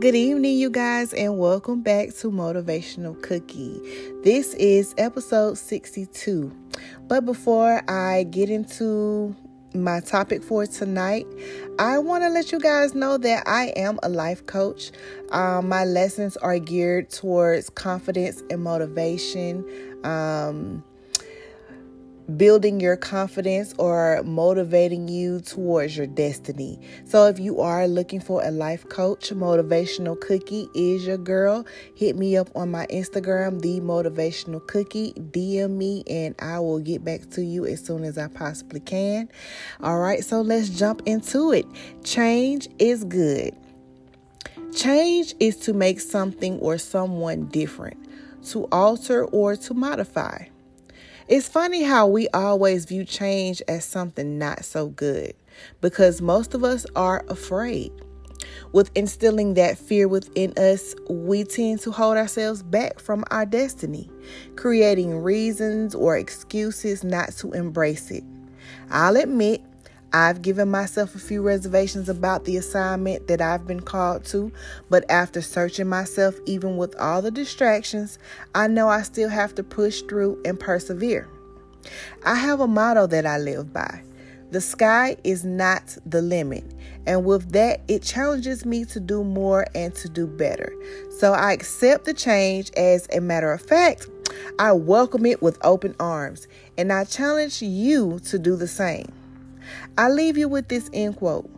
Good evening, you guys, and welcome back to Motivational Cookie. This is episode 62. But before I get into my topic for tonight, I want to let you guys know that I am a life coach. Um, my lessons are geared towards confidence and motivation. Um, building your confidence or motivating you towards your destiny. So if you are looking for a life coach, motivational cookie is your girl. Hit me up on my Instagram, the motivational cookie. DM me and I will get back to you as soon as I possibly can. All right, so let's jump into it. Change is good. Change is to make something or someone different, to alter or to modify. It's funny how we always view change as something not so good because most of us are afraid. With instilling that fear within us, we tend to hold ourselves back from our destiny, creating reasons or excuses not to embrace it. I'll admit, I've given myself a few reservations about the assignment that I've been called to, but after searching myself, even with all the distractions, I know I still have to push through and persevere. I have a motto that I live by the sky is not the limit. And with that, it challenges me to do more and to do better. So I accept the change as a matter of fact. I welcome it with open arms, and I challenge you to do the same. I leave you with this end quote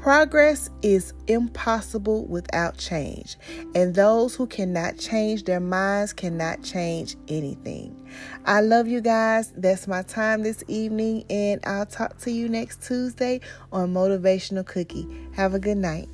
Progress is impossible without change, and those who cannot change their minds cannot change anything. I love you guys. That's my time this evening, and I'll talk to you next Tuesday on Motivational Cookie. Have a good night.